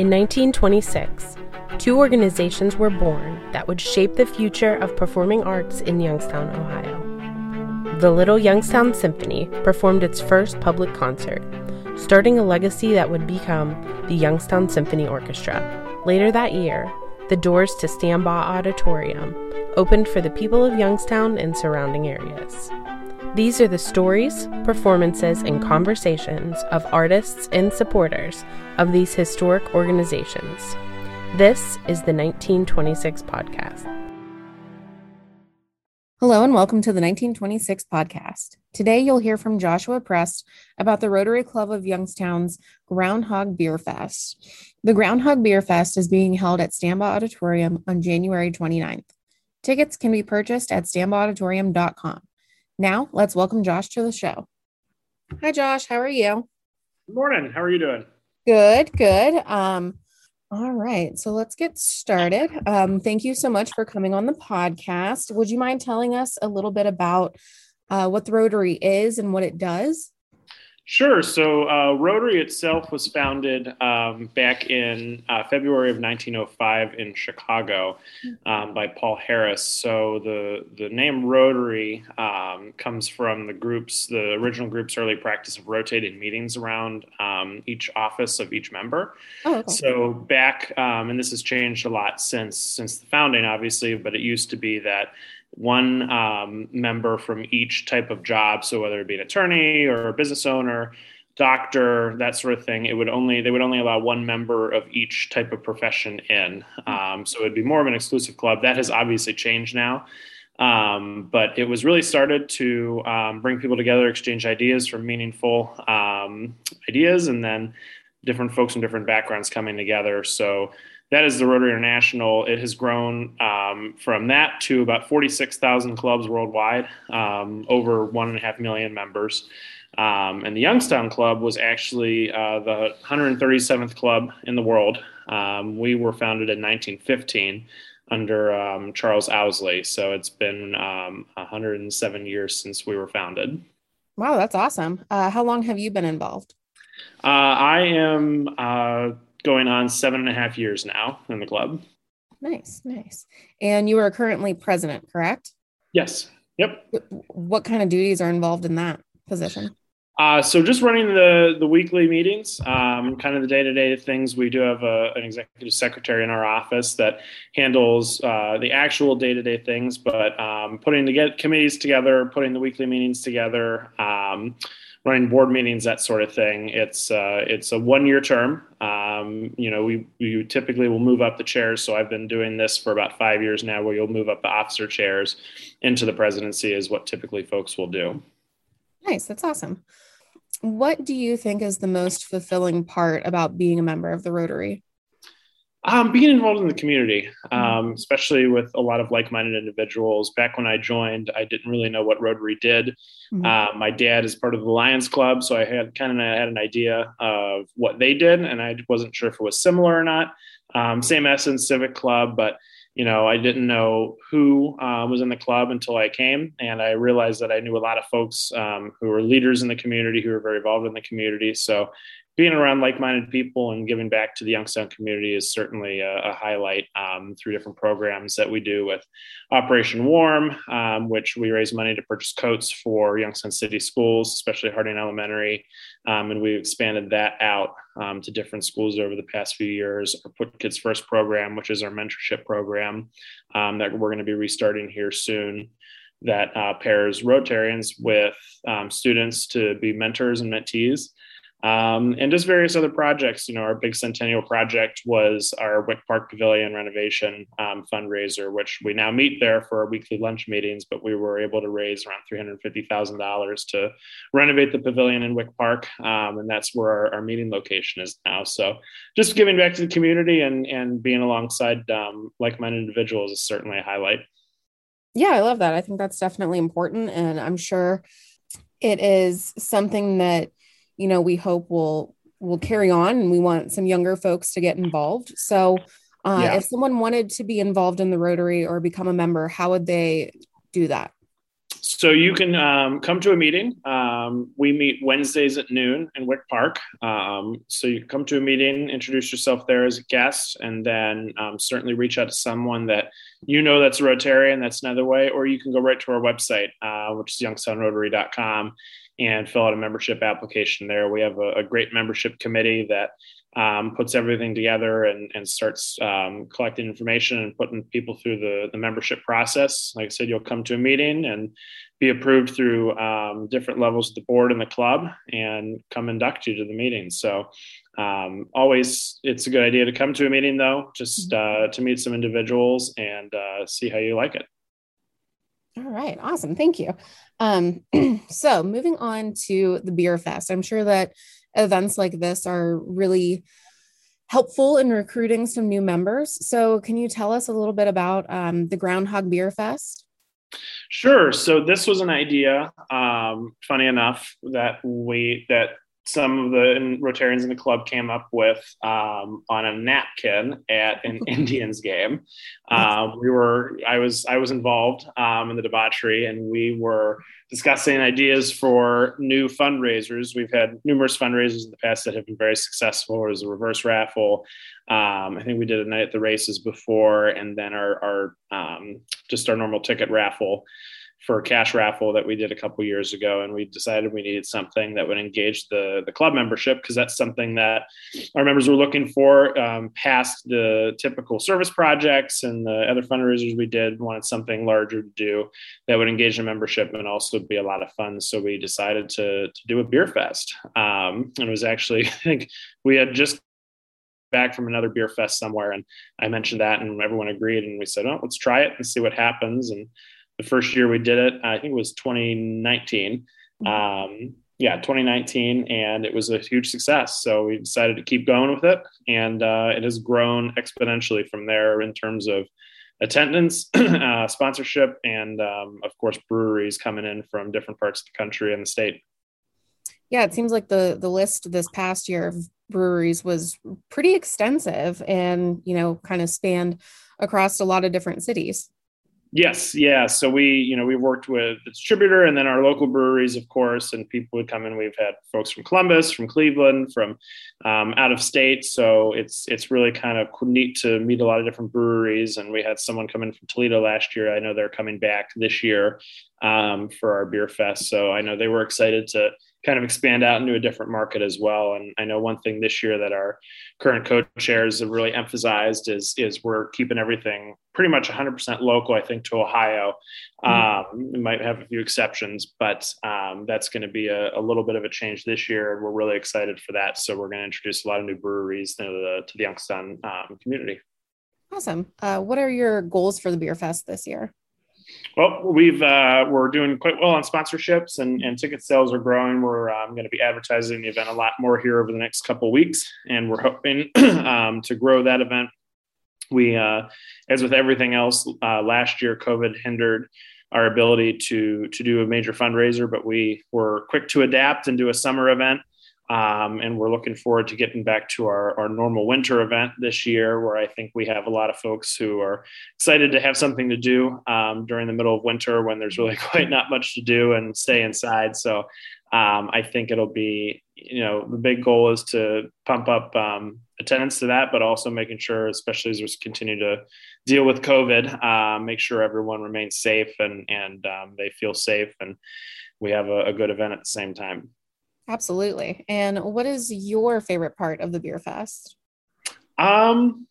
In 1926, two organizations were born that would shape the future of performing arts in Youngstown, Ohio. The Little Youngstown Symphony performed its first public concert, starting a legacy that would become the Youngstown Symphony Orchestra. Later that year, the doors to Stambaugh Auditorium opened for the people of Youngstown and surrounding areas. These are the stories, performances, and conversations of artists and supporters of these historic organizations. This is the 1926 podcast. Hello, and welcome to the 1926 podcast. Today, you'll hear from Joshua Prest about the Rotary Club of Youngstown's Groundhog Beer Fest. The Groundhog Beer Fest is being held at Stambaugh Auditorium on January 29th. Tickets can be purchased at stambaughauditorium.com. Now, let's welcome Josh to the show. Hi, Josh. How are you? Good morning. How are you doing? Good, good. Um, all right, so let's get started. Um, thank you so much for coming on the podcast. Would you mind telling us a little bit about uh, what the Rotary is and what it does? Sure. So uh, Rotary itself was founded um, back in uh, February of 1905 in Chicago um, by Paul Harris. So the the name Rotary um, comes from the group's the original group's early practice of rotating meetings around um, each office of each member. Oh, okay. So back, um, and this has changed a lot since since the founding, obviously, but it used to be that one um, member from each type of job. So whether it be an attorney or a business owner, doctor, that sort of thing, it would only they would only allow one member of each type of profession in. Um, so it'd be more of an exclusive club. That has obviously changed now. Um, but it was really started to um, bring people together, exchange ideas for meaningful um, ideas, and then different folks from different backgrounds coming together. So that is the Rotary International. It has grown um, from that to about 46,000 clubs worldwide, um, over one and a half million members. Um, and the Youngstown Club was actually uh, the 137th club in the world. Um, we were founded in 1915 under um, Charles Owsley. So it's been 107 um, years since we were founded. Wow, that's awesome. Uh, how long have you been involved? Uh, I am uh, going on seven and a half years now in the club. Nice, nice. And you are currently president, correct? Yes. Yep. What kind of duties are involved in that position? Uh, so just running the the weekly meetings, um, kind of the day to day things. We do have a, an executive secretary in our office that handles uh, the actual day to day things, but um, putting the get committees together, putting the weekly meetings together. Um, running board meetings, that sort of thing. It's uh, it's a one year term. Um, you know, we we typically will move up the chairs. So I've been doing this for about five years now, where you'll move up the officer chairs into the presidency is what typically folks will do. Nice, that's awesome. What do you think is the most fulfilling part about being a member of the Rotary? Um, being involved in the community, mm-hmm. um, especially with a lot of like-minded individuals. Back when I joined, I didn't really know what Rotary did. Mm-hmm. Uh, my dad is part of the Lions Club, so I had kind of had an idea of what they did, and I wasn't sure if it was similar or not. Um, same essence, Civic Club, but you know, I didn't know who uh, was in the club until I came, and I realized that I knew a lot of folks um, who were leaders in the community, who were very involved in the community. So being around like-minded people and giving back to the Youngstown community is certainly a, a highlight um, through different programs that we do with Operation Warm, um, which we raise money to purchase coats for Youngstown City schools, especially Harding Elementary, um, and we've expanded that out um, to different schools over the past few years. Our Put Kids First program, which is our mentorship program um, that we're going to be restarting here soon that uh, pairs Rotarians with um, students to be mentors and mentees um, and just various other projects. You know, our big centennial project was our Wick Park Pavilion renovation um, fundraiser, which we now meet there for our weekly lunch meetings. But we were able to raise around three hundred fifty thousand dollars to renovate the pavilion in Wick Park, um, and that's where our, our, meeting location is now. So, just giving back to the community and and being alongside um, like-minded individuals is certainly a highlight. Yeah, I love that. I think that's definitely important, and I'm sure it is something that you know we hope will will carry on and we want some younger folks to get involved so uh, yeah. if someone wanted to be involved in the rotary or become a member how would they do that So you can um, come to a meeting. Um, we meet Wednesdays at noon in Wick Park. Um, so you come to a meeting, introduce yourself there as a guest, and then um, certainly reach out to someone that you know that's a Rotarian. That's another way. Or you can go right to our website, uh, which is youngstownrotary.com, and fill out a membership application there. We have a, a great membership committee that um, puts everything together and, and starts um, collecting information and putting people through the, the membership process. Like I said, you'll come to a meeting and be approved through um, different levels of the board and the club and come induct you to the meeting. So um, always, it's a good idea to come to a meeting though, just mm-hmm. uh, to meet some individuals and uh, see how you like it. All right, awesome. Thank you. Um, so moving on to the beer fest, I'm sure that events like this are really helpful in recruiting some new members. So, can you tell us a little bit about um, the Groundhog Beer Fest? Sure. So this was an idea. Um, funny enough, that we that some of the Rotarians in the club came up with um, on a napkin at an Indians game. Uh, we were, I was, I was involved um, in the debauchery, and we were discussing ideas for new fundraisers. We've had numerous fundraisers in the past that have been very successful. There's a reverse raffle. Um, I think we did a night at the races before, and then our, our um, just our normal ticket raffle for a cash raffle that we did a couple years ago and we decided we needed something that would engage the the club membership because that's something that our members were looking for um, past the typical service projects and the other fundraisers we did wanted something larger to do that would engage the membership and also be a lot of fun. So we decided to, to do a beer fest um, and it was actually i think we had just back from another beer fest somewhere and i mentioned that and everyone agreed and we said oh let's try it and see what happens and the first year we did it, I think it was 2019. Mm-hmm. Um, yeah, 2019, and it was a huge success. So we decided to keep going with it, and uh, it has grown exponentially from there in terms of attendance, uh, sponsorship, and um, of course breweries coming in from different parts of the country and the state. Yeah, it seems like the the list this past year of breweries was pretty extensive, and you know, kind of spanned across a lot of different cities. Yes, yeah. So we, you know, we've worked with the distributor and then our local breweries, of course, and people would come in. We've had folks from Columbus, from Cleveland, from um, out of state. So it's it's really kind of neat to meet a lot of different breweries. And we had someone come in from Toledo last year. I know they're coming back this year um, for our beer fest. So I know they were excited to kind of expand out into a different market as well. And I know one thing this year that our current co-chairs have really emphasized is is we're keeping everything pretty much 100% local. I think to Ohio, mm-hmm. um, we might have a few exceptions, but um, that's going to be a, a, little bit of a change this year, and we're really excited for that. So we're going to introduce a lot of new breweries to the to the Youngstown um, community. Awesome. Uh, what are your goals for the beer fest this year? Well, we've uh, we're doing quite well on sponsorships and, and ticket sales are growing. We're um, going to be advertising the event a lot more here over the next couple weeks, and we're hoping um, to grow that event. We, uh, as with everything else, uh, last year COVID hindered our ability to to do a major fundraiser, but we were quick to adapt and do a summer event. Um, and we're looking forward to getting back to our, our normal winter event this year, where I think we have a lot of folks who are excited to have something to do um, during the middle of winter when there's really quite not much to do and stay inside. So um, I think it'll be, you know, the big goal is to pump up um, attendance to that, but also making sure, especially as we continue to deal with COVID, uh, make sure everyone remains safe and and um, they feel safe and we have a, a good event at the same time. Absolutely. And what is your favorite part of the beer fest? Um,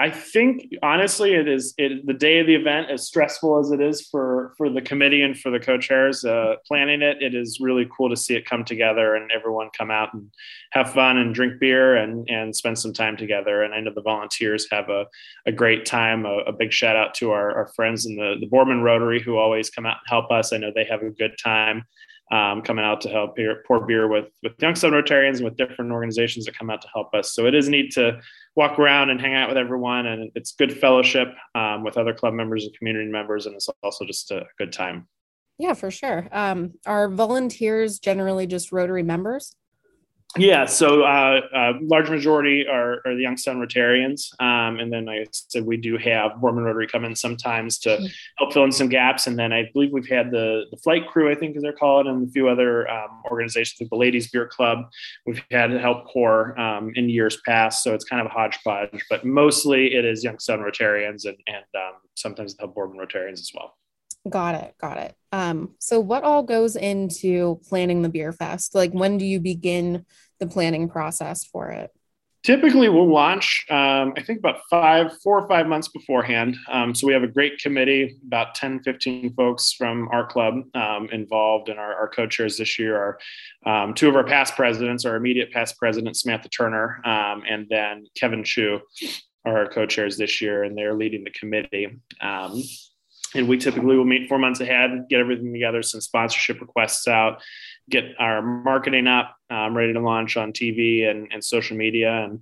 I think honestly, it is it, the day of the event, as stressful as it is for for the committee and for the co-chairs uh, planning it. It is really cool to see it come together and everyone come out and have fun and drink beer and and spend some time together. And I know the volunteers have a, a great time. A, a big shout out to our, our friends in the the Boardman Rotary who always come out and help us. I know they have a good time um, coming out to help beer, pour beer with with Youngstown Rotarians and with different organizations that come out to help us. So it is neat to walk around and hang out with everyone, and it's good fellowship um, with other club members and community members, and it's also just a good time. Yeah, for sure. Um, are volunteers generally just Rotary members? Yeah, so uh, uh, large majority are, are the Youngstown Rotarians, um, and then like I said we do have Boardman Rotary come in sometimes to mm-hmm. help fill in some gaps, and then I believe we've had the the flight crew, I think as they're called, and a few other um, organizations like the Ladies Beer Club. We've had help corps um, in years past, so it's kind of a hodgepodge, but mostly it is Youngstown Rotarians and and um, sometimes the Boardman Rotarians as well. Got it. Got it. Um, so what all goes into planning the beer fest? Like when do you begin the planning process for it? Typically, we'll launch, um, I think, about five, four or five months beforehand. Um, so we have a great committee, about 10, 15 folks from our club um, involved, and our, our co chairs this year are um, two of our past presidents, our immediate past president, Samantha Turner, um, and then Kevin Chu are our co chairs this year, and they're leading the committee. Um, and we typically will meet four months ahead, get everything together, send sponsorship requests out, get our marketing up, um, ready to launch on TV and, and social media, and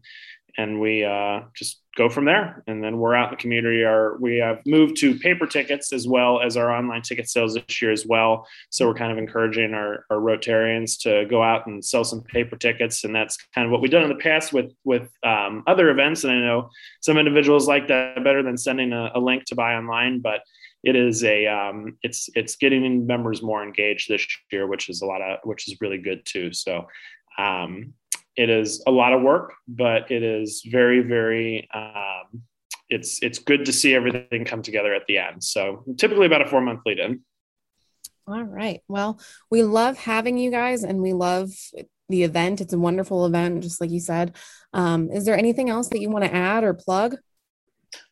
and we uh, just go from there. And then we're out in the community. Our we have moved to paper tickets as well as our online ticket sales this year as well. So we're kind of encouraging our, our Rotarians to go out and sell some paper tickets, and that's kind of what we've done in the past with with um, other events. And I know some individuals like that better than sending a, a link to buy online, but it is a um, it's it's getting members more engaged this year, which is a lot of which is really good too. So um, it is a lot of work, but it is very very um, it's it's good to see everything come together at the end. So typically about a four month lead in. All right. Well, we love having you guys, and we love the event. It's a wonderful event, just like you said. Um, is there anything else that you want to add or plug?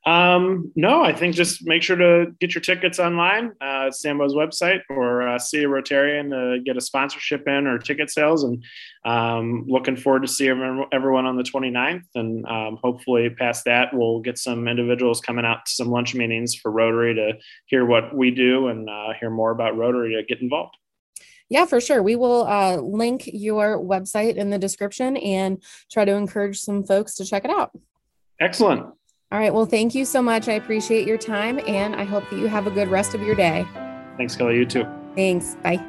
Um, no, I think just make sure to get your tickets online, uh, Stambaugh's website, or uh, see a Rotarian to get a sponsorship in or ticket sales. And um, looking forward to see everyone on the 29th. And um, hopefully, past that, we'll get some individuals coming out to some lunch meetings for Rotary to hear what we do and uh, hear more about Rotary to get involved. Yeah, for sure. We will uh, link your website in the description and try to encourage some folks to check it out. Excellent. All right. Well, thank you so much. I appreciate your time and I hope that you have a good rest of your day. Thanks, Kelly. You too. Thanks. Bye.